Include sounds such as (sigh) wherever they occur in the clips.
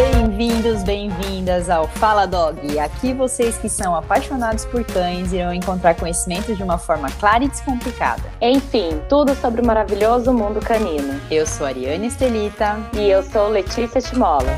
Bem-vindos, bem-vindas ao Fala Dog. Aqui vocês que são apaixonados por cães irão encontrar conhecimento de uma forma clara e descomplicada. Enfim, tudo sobre o maravilhoso mundo canino. Eu sou Ariane Estelita. E eu sou Letícia Timola.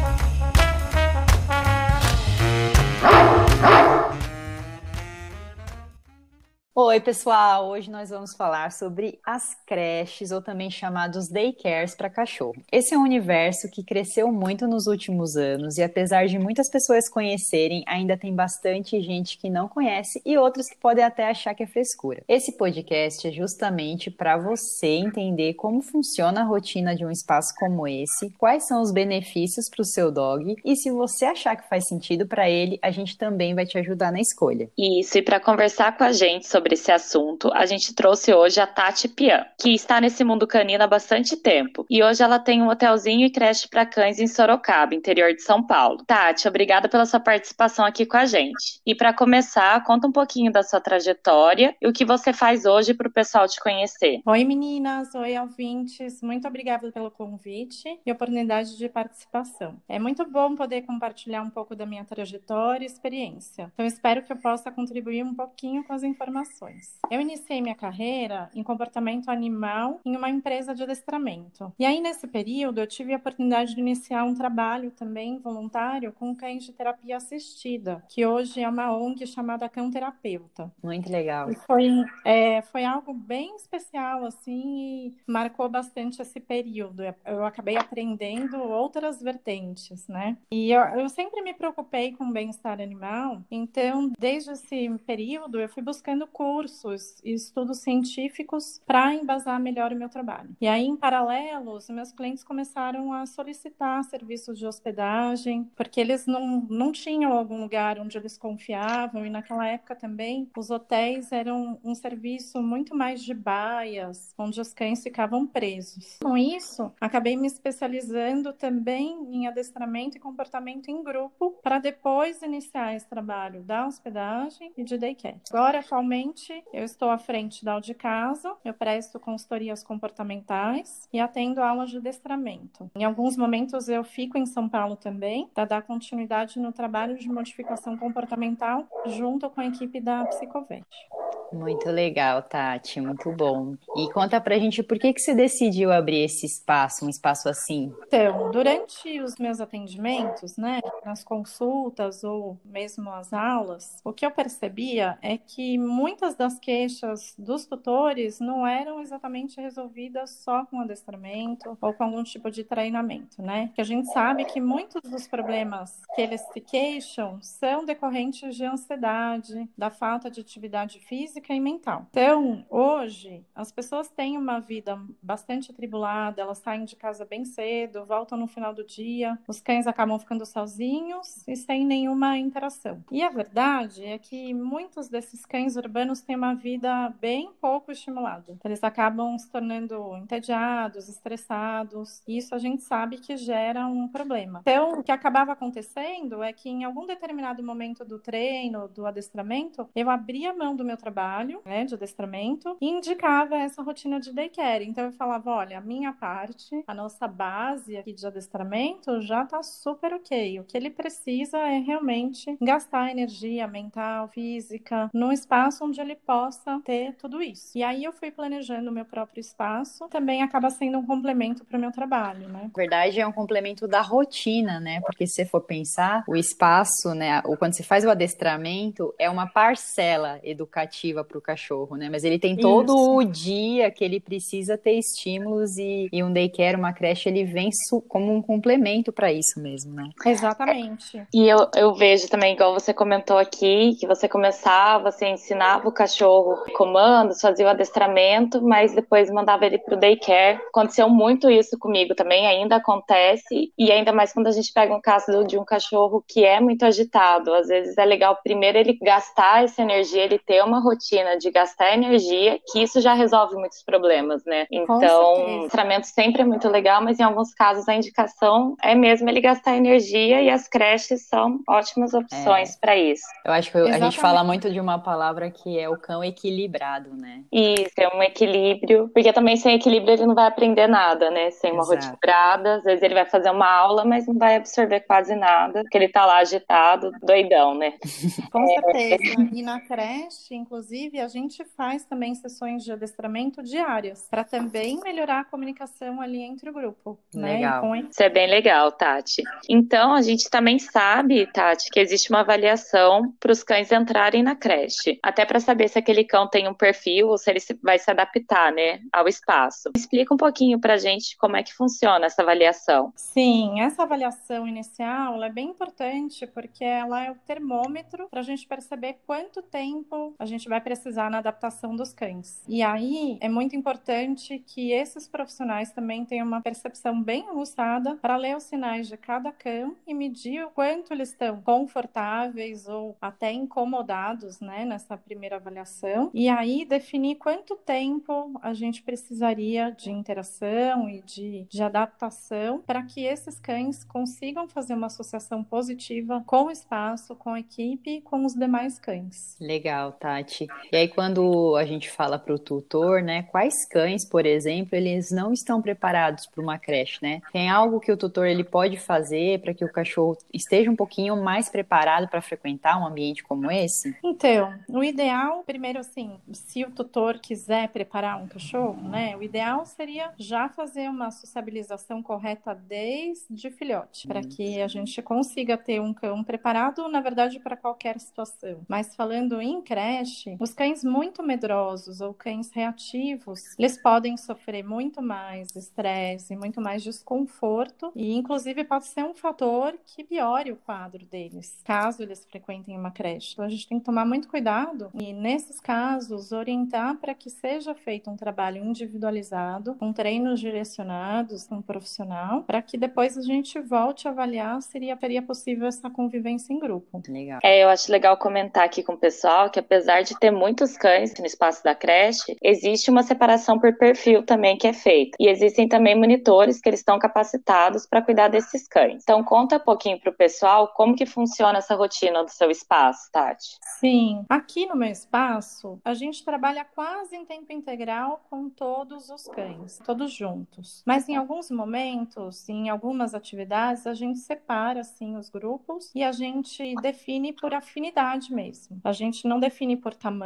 Oi, pessoal! Hoje nós vamos falar sobre as creches, ou também chamados daycares para cachorro. Esse é um universo que cresceu muito nos últimos anos e, apesar de muitas pessoas conhecerem, ainda tem bastante gente que não conhece e outros que podem até achar que é frescura. Esse podcast é justamente para você entender como funciona a rotina de um espaço como esse, quais são os benefícios para o seu dog e, se você achar que faz sentido para ele, a gente também vai te ajudar na escolha. Isso, e para conversar com a gente sobre sobre esse assunto, a gente trouxe hoje a Tati Pian, que está nesse mundo canino há bastante tempo. E hoje ela tem um hotelzinho e creche para cães em Sorocaba, interior de São Paulo. Tati, obrigada pela sua participação aqui com a gente. E para começar, conta um pouquinho da sua trajetória e o que você faz hoje para o pessoal te conhecer. Oi, meninas. Oi, ouvintes. Muito obrigada pelo convite e oportunidade de participação. É muito bom poder compartilhar um pouco da minha trajetória e experiência. Então, espero que eu possa contribuir um pouquinho com as informações Eu iniciei minha carreira em comportamento animal em uma empresa de adestramento. E aí, nesse período, eu tive a oportunidade de iniciar um trabalho também voluntário com cães de terapia assistida, que hoje é uma ONG chamada Cão Terapeuta. Muito legal. E foi, é, foi algo bem especial, assim, e marcou bastante esse período. Eu acabei aprendendo outras vertentes, né? E eu, eu sempre me preocupei com o bem-estar animal, então, desde esse período, eu fui buscando cursos e estudos científicos para embasar melhor o meu trabalho. E aí, em paralelo, os meus clientes começaram a solicitar serviços de hospedagem, porque eles não, não tinham algum lugar onde eles confiavam, e naquela época também os hotéis eram um serviço muito mais de baias, onde os cães ficavam presos. Com isso, acabei me especializando também em adestramento e comportamento em grupo, para depois iniciar esse trabalho da hospedagem e de daycare. Agora, atualmente, Atualmente, eu estou à frente da de casa, eu presto consultorias comportamentais e atendo aulas de adestramento. Em alguns momentos, eu fico em São Paulo também, para dar continuidade no trabalho de modificação comportamental junto com a equipe da Psicovet. Muito legal, Tati, muito bom. E conta pra gente por que, que você decidiu abrir esse espaço, um espaço assim? Então, durante os meus atendimentos, né, nas consultas ou mesmo as aulas, o que eu percebia é que muitas das queixas dos tutores não eram exatamente resolvidas só com adestramento ou com algum tipo de treinamento, né? Que a gente sabe que muitos dos problemas que eles se queixam são decorrentes de ansiedade, da falta de atividade física física e mental. Então, hoje, as pessoas têm uma vida bastante atribulada, elas saem de casa bem cedo, voltam no final do dia, os cães acabam ficando sozinhos e sem nenhuma interação. E a verdade é que muitos desses cães urbanos têm uma vida bem pouco estimulada. Eles acabam se tornando entediados, estressados, e isso a gente sabe que gera um problema. Então, o que acabava acontecendo é que em algum determinado momento do treino, do adestramento, eu abria mão do meu trabalho trabalho, né, de adestramento, e indicava essa rotina de daycare. Então eu falava, olha, a minha parte, a nossa base aqui de adestramento já tá super ok. O que ele precisa é realmente gastar energia mental, física, num espaço onde ele possa ter tudo isso. E aí eu fui planejando o meu próprio espaço, também acaba sendo um complemento para o meu trabalho, né? Na verdade, é um complemento da rotina, né? Porque se você for pensar, o espaço, né, ou quando você faz o adestramento, é uma parcela educativa para o cachorro, né? Mas ele tem todo Isso. o dia que ele precisa ter estímulos e, e um daycare, uma creche, ele vem como um complemento para isso mesmo, né? Exatamente. É, e eu, eu vejo também, igual você comentou aqui, que você começava, você ensinava o cachorro comandos, fazia o adestramento, mas depois mandava ele para o daycare. Aconteceu muito isso comigo também, ainda acontece, e ainda mais quando a gente pega um caso de um cachorro que é muito agitado. Às vezes é legal primeiro ele gastar essa energia, ele ter uma rotina rotina de gastar energia, que isso já resolve muitos problemas, né? Então, o tratamento sempre é muito legal, mas em alguns casos a indicação é mesmo ele gastar energia e as creches são ótimas opções é. para isso. Eu acho que a gente fala muito de uma palavra que é o cão equilibrado, né? Isso, é um equilíbrio, porque também sem equilíbrio ele não vai aprender nada, né? Sem uma Exato. rotina às vezes ele vai fazer uma aula, mas não vai absorver quase nada, porque ele tá lá agitado, doidão, né? (laughs) Com certeza. E na creche, inclusive, a gente faz também sessões de adestramento diárias, para também melhorar a comunicação ali entre o grupo. Né? Legal. Né? Isso é bem legal, Tati. Então, a gente também sabe, Tati, que existe uma avaliação para os cães entrarem na creche, até para saber se aquele cão tem um perfil ou se ele vai se adaptar, né, ao espaço. Explica um pouquinho para a gente como é que funciona essa avaliação. Sim, essa avaliação inicial é bem importante porque ela é o termômetro para a gente perceber quanto tempo a gente vai precisar na adaptação dos cães. E aí é muito importante que esses profissionais também tenham uma percepção bem aguçada para ler os sinais de cada cão e medir o quanto eles estão confortáveis ou até incomodados, né, nessa primeira avaliação. E aí definir quanto tempo a gente precisaria de interação e de, de adaptação para que esses cães consigam fazer uma associação positiva com o espaço, com a equipe e com os demais cães. Legal, Tati. E aí, quando a gente fala para o tutor, né, quais cães, por exemplo, eles não estão preparados para uma creche, né? Tem algo que o tutor ele pode fazer para que o cachorro esteja um pouquinho mais preparado para frequentar um ambiente como esse? Então, o ideal, primeiro assim, se o tutor quiser preparar um cachorro, né, o ideal seria já fazer uma sociabilização correta desde filhote, para que a gente consiga ter um cão preparado, na verdade, para qualquer situação. Mas falando em creche, os cães muito medrosos ou cães reativos, eles podem sofrer muito mais estresse, muito mais desconforto e, inclusive, pode ser um fator que piore o quadro deles, caso eles frequentem uma creche. Então, a gente tem que tomar muito cuidado e, nesses casos, orientar para que seja feito um trabalho individualizado, com treinos direcionados, com um profissional, para que depois a gente volte a avaliar se seria, seria possível essa convivência em grupo. Legal. É, eu acho legal comentar aqui com o pessoal que apesar de ter muitos cães no espaço da creche, existe uma separação por perfil também que é feita. E existem também monitores que eles estão capacitados para cuidar desses cães. Então conta um pouquinho para o pessoal como que funciona essa rotina do seu espaço, Tati. Sim, aqui no meu espaço a gente trabalha quase em tempo integral com todos os cães, todos juntos. Mas em alguns momentos, em algumas atividades, a gente separa assim os grupos e a gente define por afinidade mesmo. A gente não define por tamanho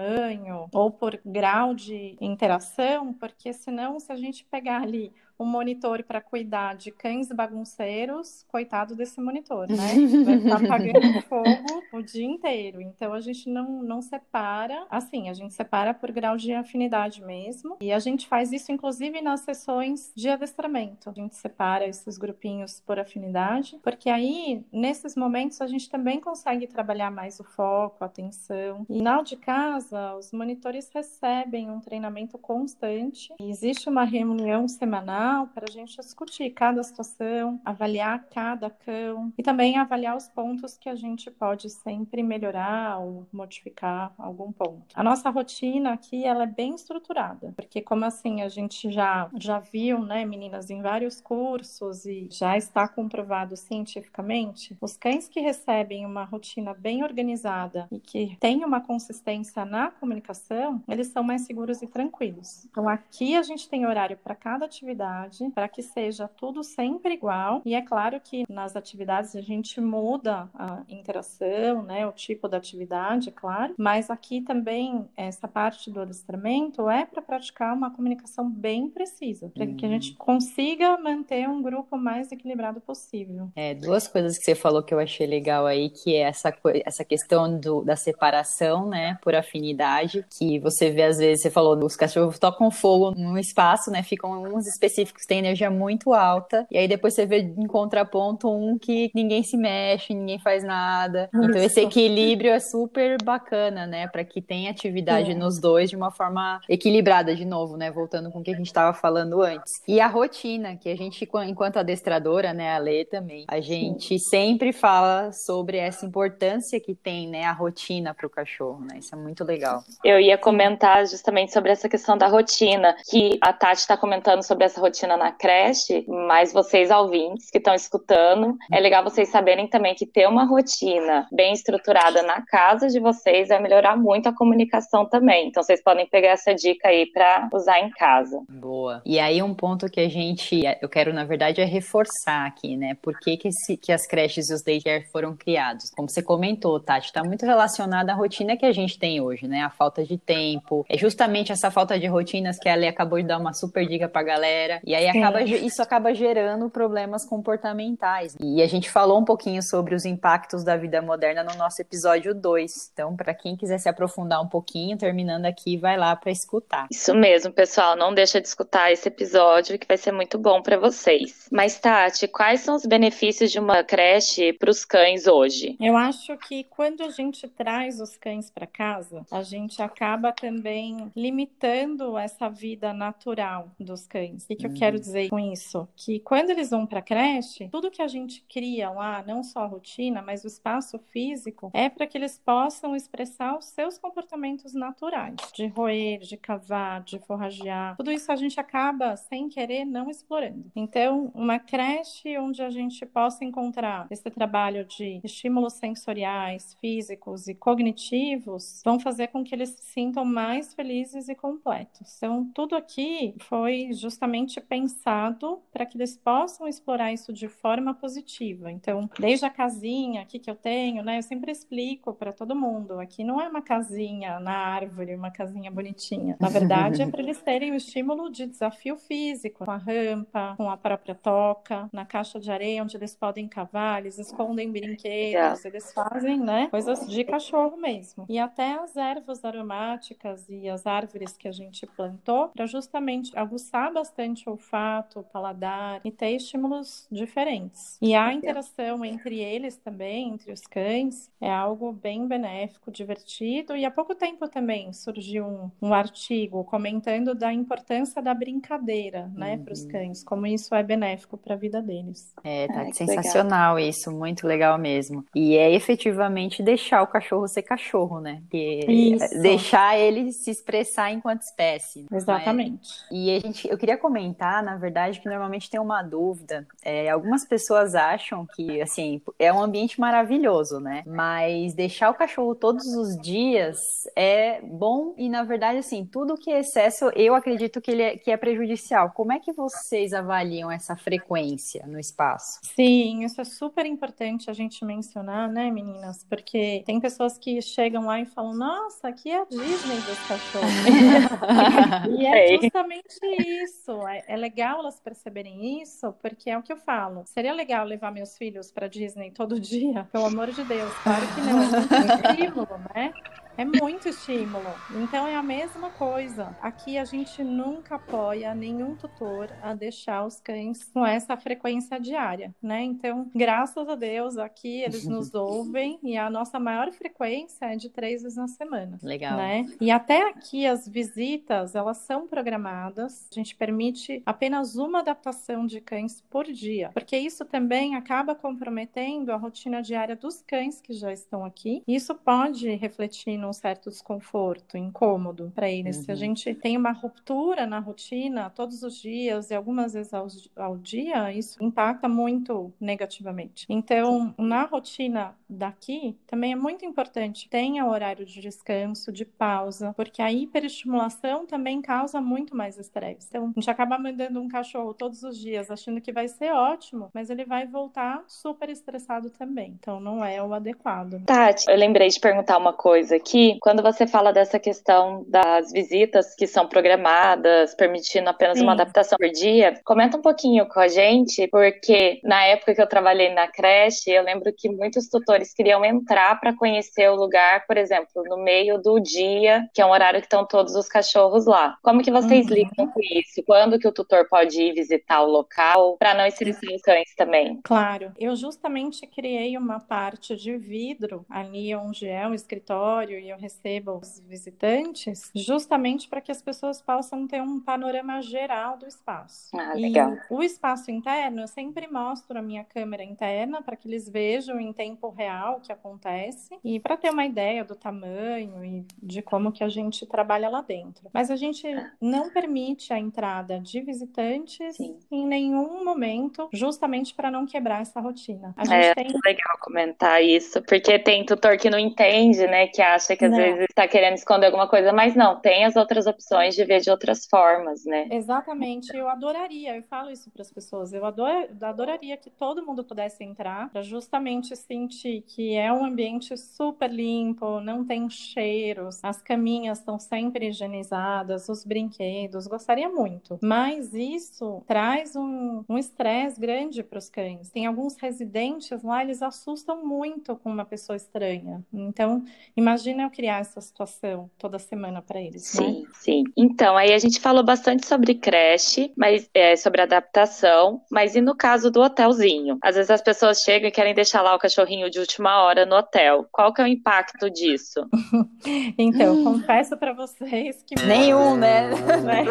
ou por grau de interação, porque senão se a gente pegar ali um monitor para cuidar de cães bagunceiros, coitado desse monitor, né? (laughs) Vai estar apagando fogo o dia inteiro. Então a gente não, não separa, assim, a gente separa por grau de afinidade mesmo. E a gente faz isso, inclusive, nas sessões de adestramento. A gente separa esses grupinhos por afinidade, porque aí, nesses momentos, a gente também consegue trabalhar mais o foco, a atenção. E na de casa, os monitores recebem um treinamento constante. Existe uma reunião semanal para a gente discutir cada situação, avaliar cada cão e também avaliar os pontos que a gente pode sempre melhorar ou modificar algum ponto. A nossa rotina aqui ela é bem estruturada, porque como assim a gente já já viu, né, meninas, em vários cursos e já está comprovado cientificamente, os cães que recebem uma rotina bem organizada e que têm uma consistência na comunicação, eles são mais seguros e tranquilos. Então aqui a gente tem horário para cada atividade atividade para que seja tudo sempre igual. E é claro que nas atividades a gente muda a interação, né, o tipo da atividade, é claro, mas aqui também essa parte do adestramento é para praticar uma comunicação bem precisa, para que a gente uhum. consiga manter um grupo mais equilibrado possível. É, duas coisas que você falou que eu achei legal aí, que é essa, essa questão do, da separação, né, por afinidade, que você vê às vezes, você falou, os cachorros tocam fogo num espaço, né, ficam uns específicos pacíficos, têm energia muito alta, e aí depois você vê em contraponto um que ninguém se mexe, ninguém faz nada. Isso. Então esse equilíbrio é super bacana, né, para que tenha atividade é. nos dois de uma forma equilibrada de novo, né, voltando com o que a gente estava falando antes. E a rotina, que a gente enquanto adestradora, né, a Lê também, a gente Sim. sempre fala sobre essa importância que tem, né, a rotina para o cachorro, né? Isso é muito legal. Eu ia comentar justamente sobre essa questão da rotina, que a Tati está comentando sobre essa rotina na creche, mas vocês ouvintes que estão escutando, é legal vocês saberem também que ter uma rotina bem estruturada na casa de vocês vai melhorar muito a comunicação também. Então vocês podem pegar essa dica aí para usar em casa. Boa. E aí um ponto que a gente, eu quero na verdade é reforçar aqui, né? Por que que, esse, que as creches e os daycare foram criados? Como você comentou, Tati, está muito relacionada à rotina que a gente tem hoje, né? A falta de tempo, é justamente essa falta de rotinas que a Ale acabou de dar uma super dica pra galera. E aí acaba, isso acaba gerando problemas comportamentais. E a gente falou um pouquinho sobre os impactos da vida moderna no nosso episódio 2. Então, para quem quiser se aprofundar um pouquinho, terminando aqui, vai lá para escutar. Isso mesmo, pessoal. Não deixa de escutar esse episódio que vai ser muito bom para vocês. Mas, Tati, quais são os benefícios de uma creche para os cães hoje? Eu acho que quando a gente traz os cães para casa, a gente acaba também limitando essa vida natural dos cães. O que, que eu quero dizer com isso? Que quando eles vão para a creche, tudo que a gente cria lá, não só a rotina, mas o espaço físico, é para que eles possam expressar os seus comportamentos naturais, de roer, de cavar, de forragear. Tudo isso a gente acaba, sem querer, não explorando. Então, uma creche onde a gente possa encontrar esse trabalho de estímulos sensoriais, físicos e cognitivos vão fazer com que eles se sintam mais felizes e completos. Então, tudo aqui foi justamente pensado para que eles possam explorar isso de forma positiva. Então, desde a casinha aqui que eu tenho, né, eu sempre explico para todo mundo, aqui não é uma casinha na árvore, uma casinha bonitinha. Na verdade, é para eles terem o estímulo de desafio físico, com a rampa, com a própria toca, na caixa de areia onde eles podem cavar, eles escondem brinquedos, eles fazem, né, coisas de cachorro mesmo. E até as ervas aromáticas e as árvores que a gente plantou para justamente aguçar bastante o olfato, o paladar e ter estímulos diferentes. E a interação entre eles também, entre os cães, é algo bem benéfico, divertido. E há pouco tempo também surgiu um, um artigo comentando da importância da brincadeira, né, uhum. para os cães, como isso é benéfico para a vida deles. É, tá sensacional legal. isso, muito legal mesmo. E é efetivamente deixar o cachorro ser cachorro, né? Que deixar ele se expressar enquanto espécie. Né? Exatamente. E a gente, eu queria comentar, na verdade, que normalmente tem uma dúvida. É, algumas pessoas acham que, assim, é um ambiente maravilhoso, né? Mas deixar o cachorro todos os dias é bom e, na verdade, assim, tudo que é excesso, eu acredito que ele é, que é prejudicial. Como é que vocês avaliam essa frequência no espaço? Sim, isso é super importante a gente mencionar, né, meninas? Porque tem pessoas que chegam lá e falam: Nossa, aqui é a Disney dos cachorros. (laughs) e (laughs) é justamente isso. É, é, legal elas perceberem isso, porque é o que eu falo. Seria legal levar meus filhos para Disney todo (laughs) dia? Pelo amor de Deus, claro que não. É incrível, né? É muito estímulo. Então é a mesma coisa. Aqui a gente nunca apoia nenhum tutor a deixar os cães com essa frequência diária, né? Então, graças a Deus, aqui eles (laughs) nos ouvem e a nossa maior frequência é de três vezes na semana. Legal. Né? E até aqui as visitas, elas são programadas. A gente permite apenas uma adaptação de cães por dia, porque isso também acaba comprometendo a rotina diária dos cães que já estão aqui. Isso pode refletir no um certo desconforto, incômodo para eles. Uhum. Se a uhum. gente tem uma ruptura na rotina todos os dias e algumas vezes ao, ao dia, isso impacta muito negativamente. Então, na rotina daqui, também é muito importante tenha horário de descanso, de pausa, porque a hiperestimulação também causa muito mais estresse. Então, a gente acaba mandando um cachorro todos os dias achando que vai ser ótimo, mas ele vai voltar super estressado também. Então, não é o adequado. Tati, eu lembrei de perguntar uma coisa aqui que quando você fala dessa questão das visitas que são programadas, permitindo apenas Sim. uma adaptação por dia, comenta um pouquinho com a gente, porque na época que eu trabalhei na creche, eu lembro que muitos tutores queriam entrar para conhecer o lugar, por exemplo, no meio do dia, que é um horário que estão todos os cachorros lá. Como que vocês uhum. lidam com isso? Quando que o tutor pode ir visitar o local para não estressar os cães também? Claro. Eu justamente criei uma parte de vidro ali onde é o escritório e eu recebo os visitantes, justamente para que as pessoas possam ter um panorama geral do espaço. Ah, legal. E o espaço interno, eu sempre mostro a minha câmera interna para que eles vejam em tempo real o que acontece e para ter uma ideia do tamanho e de como que a gente trabalha lá dentro. Mas a gente ah. não permite a entrada de visitantes Sim. em nenhum momento, justamente para não quebrar essa rotina. A gente é tem... legal comentar isso, porque tem tutor que não entende, né, que acha que às não. vezes está querendo esconder alguma coisa, mas não, tem as outras opções de ver de outras formas, né? Exatamente, eu adoraria, eu falo isso para as pessoas, eu ador, adoraria que todo mundo pudesse entrar para justamente sentir que é um ambiente super limpo, não tem cheiros, as caminhas estão sempre higienizadas, os brinquedos, gostaria muito. Mas isso traz um estresse um grande para os cães. Tem alguns residentes lá, eles assustam muito com uma pessoa estranha. Então, imagina eu criar essa situação toda semana para eles. Sim, né? sim. Então, aí a gente falou bastante sobre creche, mas é, sobre adaptação, mas e no caso do hotelzinho? Às vezes as pessoas chegam e querem deixar lá o cachorrinho de última hora no hotel. Qual que é o impacto disso? (laughs) então, confesso para vocês que (laughs) nenhum, né? né?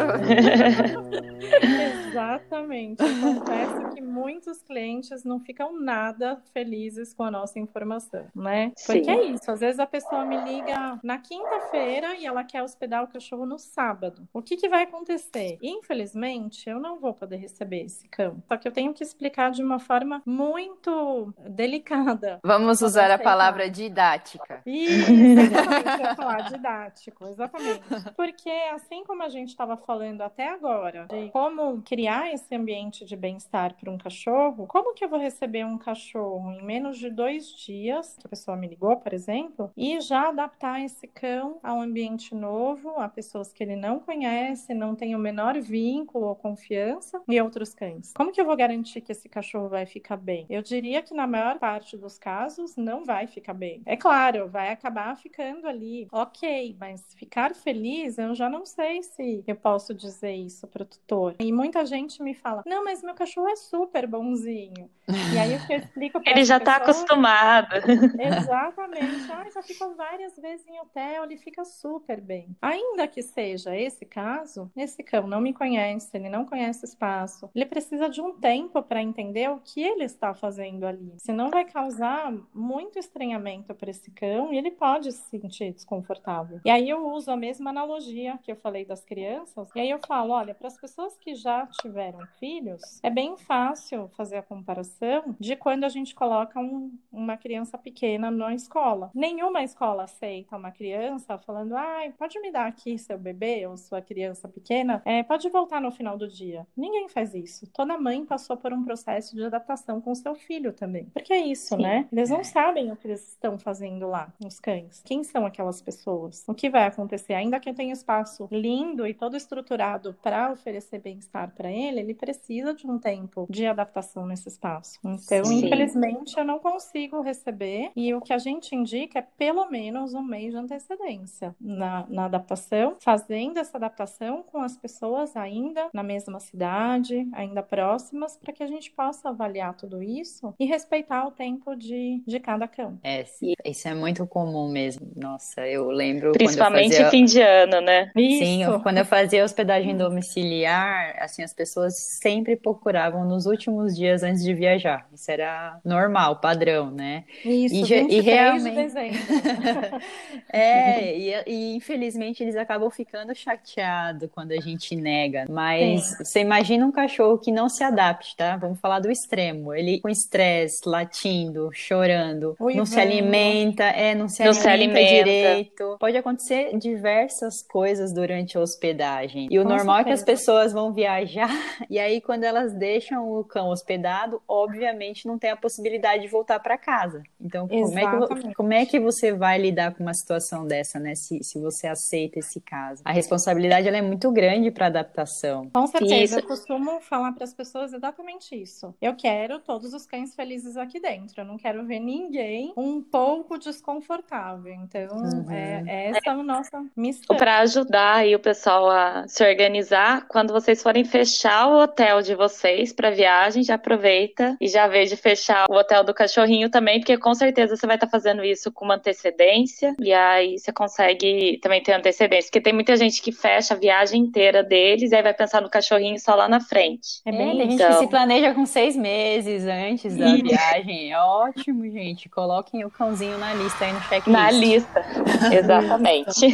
(laughs) Exatamente. Eu confesso que muitos clientes não ficam nada felizes com a nossa informação, né? Porque Sim. é isso. Às vezes a pessoa me liga na quinta-feira e ela quer hospedar o cachorro no sábado. O que, que vai acontecer? Infelizmente, eu não vou poder receber esse cão. Só que eu tenho que explicar de uma forma muito delicada. Vamos usar a palavra didática. Isso, exatamente. eu falar didático, exatamente. Porque assim como a gente estava falando até agora de como criar esse ambiente de bem-estar para um cachorro, como que eu vou receber um cachorro em menos de dois dias, que a pessoa me ligou, por exemplo, e já adaptar esse cão a um ambiente novo, a pessoas que ele não conhece, não tem o menor vínculo ou confiança, e outros cães? Como que eu vou garantir que esse cachorro vai ficar bem? Eu diria que na maior parte dos casos não vai ficar bem. É claro, vai acabar ficando ali, ok, mas ficar feliz, eu já não sei se eu posso dizer isso para o tutor. E muita gente me fala: não, mas meu cachorro é super bonzinho. E aí eu explico Ele já está acostumado. Exatamente. Ah, já ficou várias vezes em hotel, ele fica super bem. Ainda que seja esse caso, esse cão não me conhece, ele não conhece o espaço, ele precisa de um tempo para entender o que ele está fazendo ali. Senão vai causar muito estranhamento para esse cão e ele pode se sentir desconfortável. E aí eu uso a mesma analogia que eu falei das crianças, e aí eu falo, olha, para as pessoas que já tiveram filhos, é bem fácil fazer a comparação de quando a gente coloca um, uma criança pequena na escola. Nenhuma escola aceita uma criança falando, ai, pode me dar aqui seu bebê ou sua criança pequena, é, pode voltar no final do dia. Ninguém faz isso. Toda mãe passou por um processo de adaptação com seu filho também. Porque é isso, Sim. né? Eles não sabem o que eles estão fazendo lá, os cães. Quem são aquelas pessoas? O que vai acontecer? Ainda que eu tenha espaço lindo e todo estruturado para oferecer bem-estar para ele, ele precisa de um tempo de adaptação nesse espaço. Então, Sim. infelizmente, eu não consigo receber e o que a gente indica é pelo menos um mês de antecedência na, na adaptação, fazendo essa adaptação com as pessoas ainda na mesma cidade, ainda próximas, para que a gente possa avaliar tudo isso e respeitar o tempo de, de cada cão. É, isso é muito comum mesmo. Nossa, eu lembro. Principalmente fazia... fim de ano, né? Sim, eu, quando eu fazia hospedagem domiciliar, assim, as pessoas sempre procuravam nos últimos dias antes de viajar. Isso era normal, padrão, né? Isso, e, e realmente... de dezembro. (laughs) é, (laughs) e, e, infelizmente eles acabam ficando chateados quando a gente nega. Mas Sim. você imagina um cachorro que não se adapte, tá? Vamos falar do extremo. Ele com estresse, latindo, chorando, Ui, não se alimenta, é, não se, não alimenta, se alimenta direito. Pode acontecer diversas coisas durante a hospedagem. E o com normal certeza. é que as pessoas vão viajar. (laughs) E aí, quando elas deixam o cão hospedado, obviamente não tem a possibilidade de voltar para casa. Então, como é, que, como é, que, você vai lidar com uma situação dessa, né? Se, se você aceita esse caso. A responsabilidade ela é muito grande para adaptação. Com certeza. Eu costumo falar para as pessoas exatamente isso. Eu quero todos os cães felizes aqui dentro. Eu não quero ver ninguém um pouco desconfortável. Então, uhum. é, é essa é a nossa missão. Para ajudar aí o pessoal a se organizar, quando vocês forem fechar o hotel de vocês para viagem, já aproveita e já de fechar o hotel do cachorrinho também, porque com certeza você vai estar tá fazendo isso com uma antecedência e aí você consegue também ter antecedência, porque tem muita gente que fecha a viagem inteira deles e aí vai pensar no cachorrinho só lá na frente. É bem, tem gente que se planeja com seis meses antes da viagem. É ótimo, gente. Coloquem o cãozinho na lista aí no checklist. Na lista, (laughs) exatamente.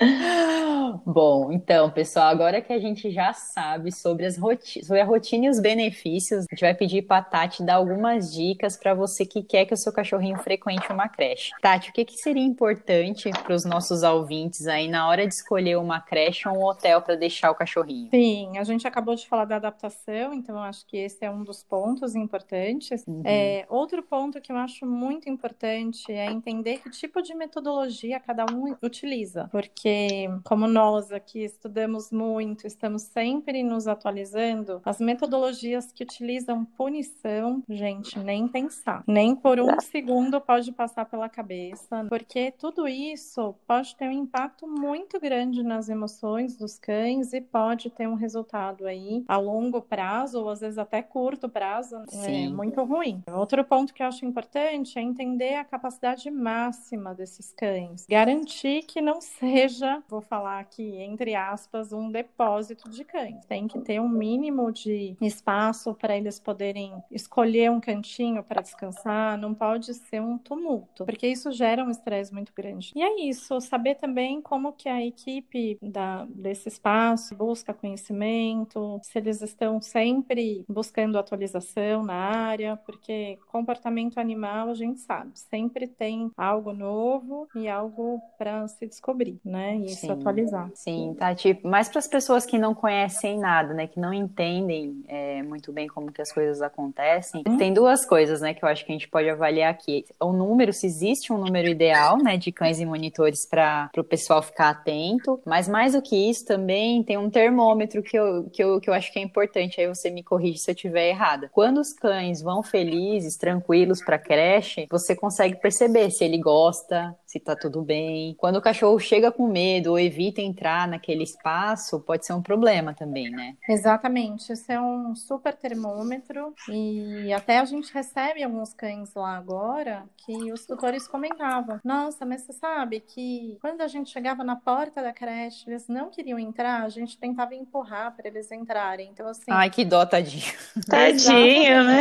(laughs) Bom, então, pessoal, agora que a gente já sabe sobre, as roti sobre a rotina e os benefícios, a gente vai pedir para a Tati dar algumas dicas para você que quer que o seu cachorrinho frequente uma creche. Tati, o que, que seria importante para os nossos ouvintes aí na hora de escolher uma creche ou um hotel para deixar o cachorrinho? Sim, a gente acabou de falar da adaptação, então acho que esse é um dos pontos importantes. Uhum. É, outro ponto que eu acho muito importante é entender que tipo de metodologia cada um utiliza, porque como nós aqui estudamos muito, estamos sempre nos atualizando, as metodologias que utilizam punição, gente, nem pensar. Nem por um segundo pode passar pela cabeça, porque tudo isso pode ter um impacto muito grande nas emoções dos cães e pode ter um resultado aí a longo prazo, ou às vezes até curto prazo, é muito ruim. Outro ponto que eu acho importante é entender a capacidade máxima desses cães. Garantir que não seja, vou falar aqui, entre aspas, um depósito de cães. Tem que ter um mínimo de espaço para eles poderem escolher um cantinho para descansar, não pode ser um tumulto, porque isso gera um estresse muito grande. E é isso, saber também como que a equipe da, desse espaço busca conhecimento, se eles estão sempre buscando atualização na área, porque comportamento animal a gente sabe, sempre tem algo novo e algo para se descobrir, né? E se atualizar. Sim, tá. Tipo, mais para as pessoas que não conhecem nada, né? Que não entendem é, muito bem como que as coisas acontecem. Hum. Tem duas coisas, né? Que eu acho que a gente pode avaliar aqui. O número, se existe um número ideal, né? De cães e monitores para o pessoal ficar atento. Mas mais do que isso, também tem um termômetro que eu, que, eu, que eu acho que é importante. Aí você me corrige se eu estiver errada. Quando os cães vão felizes, tranquilos para creche, você consegue perceber se ele gosta, se tá tudo bem. Quando o cachorro chega com medo ou evita entrar naquele espaço, pode ser um problema também, né? Exatamente. Esse é um super termômetro e até a gente recebe alguns cães lá agora que os tutores comentavam: mas você sabe que quando a gente chegava na porta da creche, eles não queriam entrar, a gente tentava empurrar para eles entrarem. Então, assim. Ai, que dó, tadinho. Tadinho, né?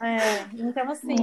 É, então, assim,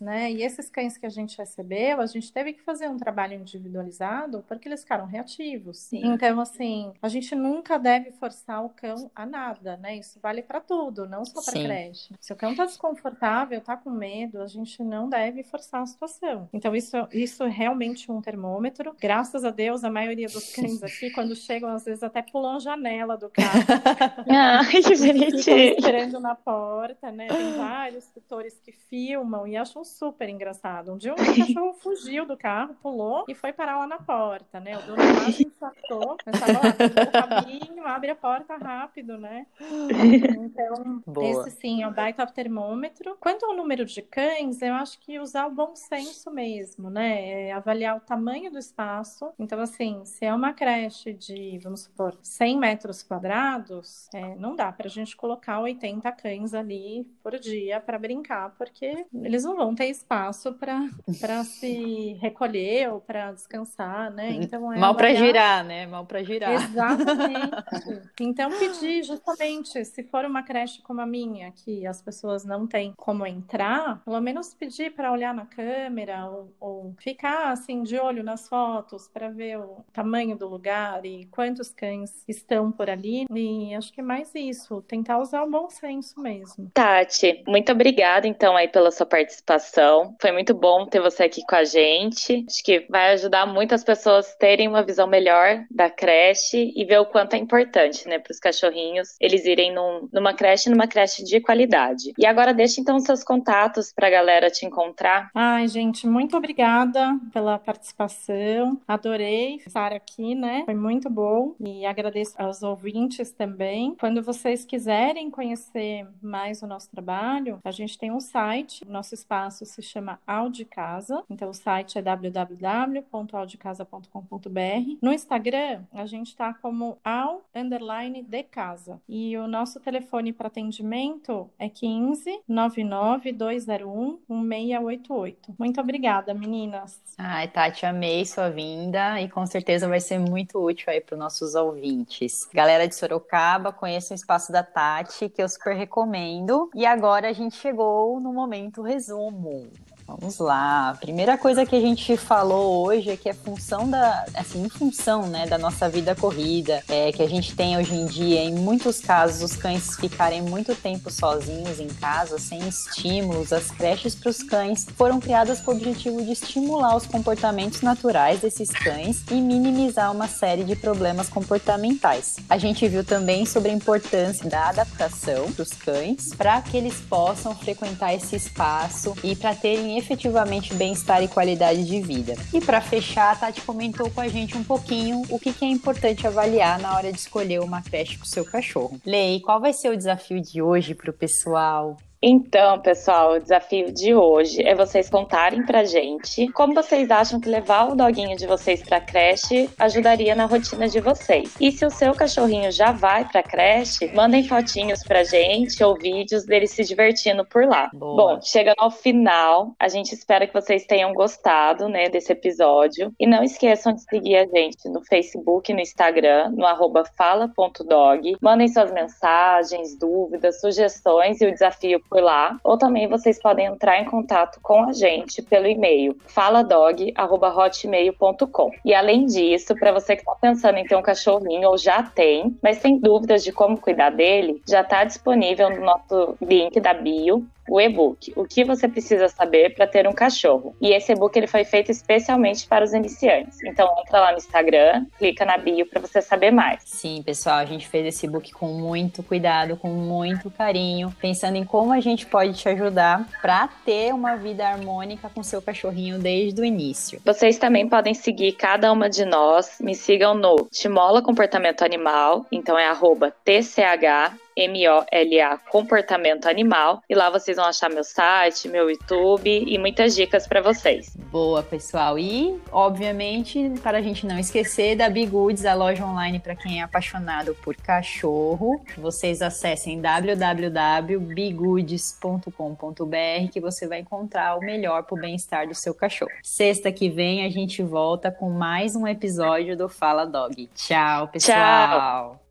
né? E esses cães que a gente recebeu, a gente teve que fazer um trabalho individualizado porque eles ficaram reativos. Sim. Então, assim, a gente nunca deve forçar o cão a nada, né? Isso vale para tudo, não só para creche. Se o cão tá desconfortável, tá com medo, a gente não deve forçar a situação. Então, isso, isso é realmente um termômetro. Graças a Deus, a maioria dos cães aqui, quando chegam, às vezes até pulam a janela do carro. (laughs) ah, que bonitinho. esperando na porta, né? Tem vários tutores que filmam e acham super engraçado. Um dia um cachorro (laughs) fugiu do carro carro, pulou e foi parar lá na porta, né? O dono quase infartou, mas tava lá, o caminho, abre a porta rápido, né? Então, Boa. esse sim é o baita termômetro. Quanto ao número de cães, eu acho que usar o bom senso mesmo, né? É avaliar o tamanho do espaço. Então, assim, se é uma creche de, vamos supor, 100 metros quadrados, é, não dá pra gente colocar 80 cães ali por dia para brincar, porque eles não vão ter espaço para se recolher ou para descansar, né? Então é mal para girar, né? Mal para girar. Exatamente. (laughs) então pedir justamente, se for uma creche como a minha, que as pessoas não têm como entrar, pelo menos pedir para olhar na câmera ou, ou, ficar assim de olho nas fotos para ver o tamanho do lugar e quantos cães estão por ali. E acho que é mais isso, tentar usar o bom senso mesmo. Tati, muito obrigada então aí pela sua participação. Foi muito bom ter você aqui com a gente. Acho que vai ajudar muitas pessoas terem uma visão melhor da creche e ver o quanto é importante, né, para os cachorrinhos, eles irem num, numa creche, numa creche de qualidade. E agora deixa então seus contatos para a galera te encontrar. Ai, gente, muito obrigada pela participação. Adorei estar aqui, né? Foi muito bom e agradeço aos ouvintes também. Quando vocês quiserem conhecer mais o nosso trabalho, a gente tem um site, nosso espaço se chama Audicasa. Então o site é www.audicasa.com.br. No Instagram, a gente está como ao underline de casa. E o nosso telefone para atendimento é 15 99 201 1688. Muito obrigada, meninas. Ai, Tati, amei sua vinda e com certeza vai ser muito útil aí para os nossos ouvintes. Galera de Sorocaba, conheça o espaço da Tati, que eu super recomendo. E agora a gente chegou no momento resumo. Vamos lá. A primeira coisa que a gente falou hoje é que a função da, assim, em função, né, da nossa vida corrida, é que a gente tem hoje em dia, em muitos casos, os cães ficarem muito tempo sozinhos em casa, sem estímulos. As creches para os cães foram criadas com o objetivo de estimular os comportamentos naturais desses cães e minimizar uma série de problemas comportamentais. A gente viu também sobre a importância da adaptação dos cães para que eles possam frequentar esse espaço e para terem efetivamente bem-estar e qualidade de vida. E para fechar, a Tati comentou com a gente um pouquinho o que, que é importante avaliar na hora de escolher uma creche para o seu cachorro. Lei, qual vai ser o desafio de hoje para o pessoal? Então, pessoal, o desafio de hoje é vocês contarem pra gente como vocês acham que levar o doguinho de vocês pra creche ajudaria na rotina de vocês. E se o seu cachorrinho já vai pra creche, mandem fotinhos pra gente ou vídeos dele se divertindo por lá. Boa. Bom, chegando ao final, a gente espera que vocês tenham gostado, né, desse episódio. E não esqueçam de seguir a gente no Facebook e no Instagram, no arroba fala.dog. Mandem suas mensagens, dúvidas, sugestões e o desafio lá, ou também vocês podem entrar em contato com a gente pelo e-mail faladog@hotmail.com. E além disso, para você que está pensando em ter um cachorrinho ou já tem, mas tem dúvidas de como cuidar dele, já está disponível no nosso link da bio o e-book O que você precisa saber para ter um cachorro. E esse e-book ele foi feito especialmente para os iniciantes. Então entra lá no Instagram, clica na bio para você saber mais. Sim, pessoal, a gente fez esse e-book com muito cuidado, com muito carinho, pensando em como a gente pode te ajudar para ter uma vida harmônica com seu cachorrinho desde o início. Vocês também podem seguir cada uma de nós. Me sigam no Timola Comportamento Animal, então é arroba TCH M-O-L-A Comportamento Animal. E lá vocês vão achar meu site, meu YouTube e muitas dicas para vocês. Boa, pessoal. E, obviamente, para a gente não esquecer da Bigoods, a loja online para quem é apaixonado por cachorro. Vocês acessem www.bigoods.com.br que você vai encontrar o melhor para o bem-estar do seu cachorro. Sexta que vem a gente volta com mais um episódio do Fala Dog. Tchau, pessoal. Tchau.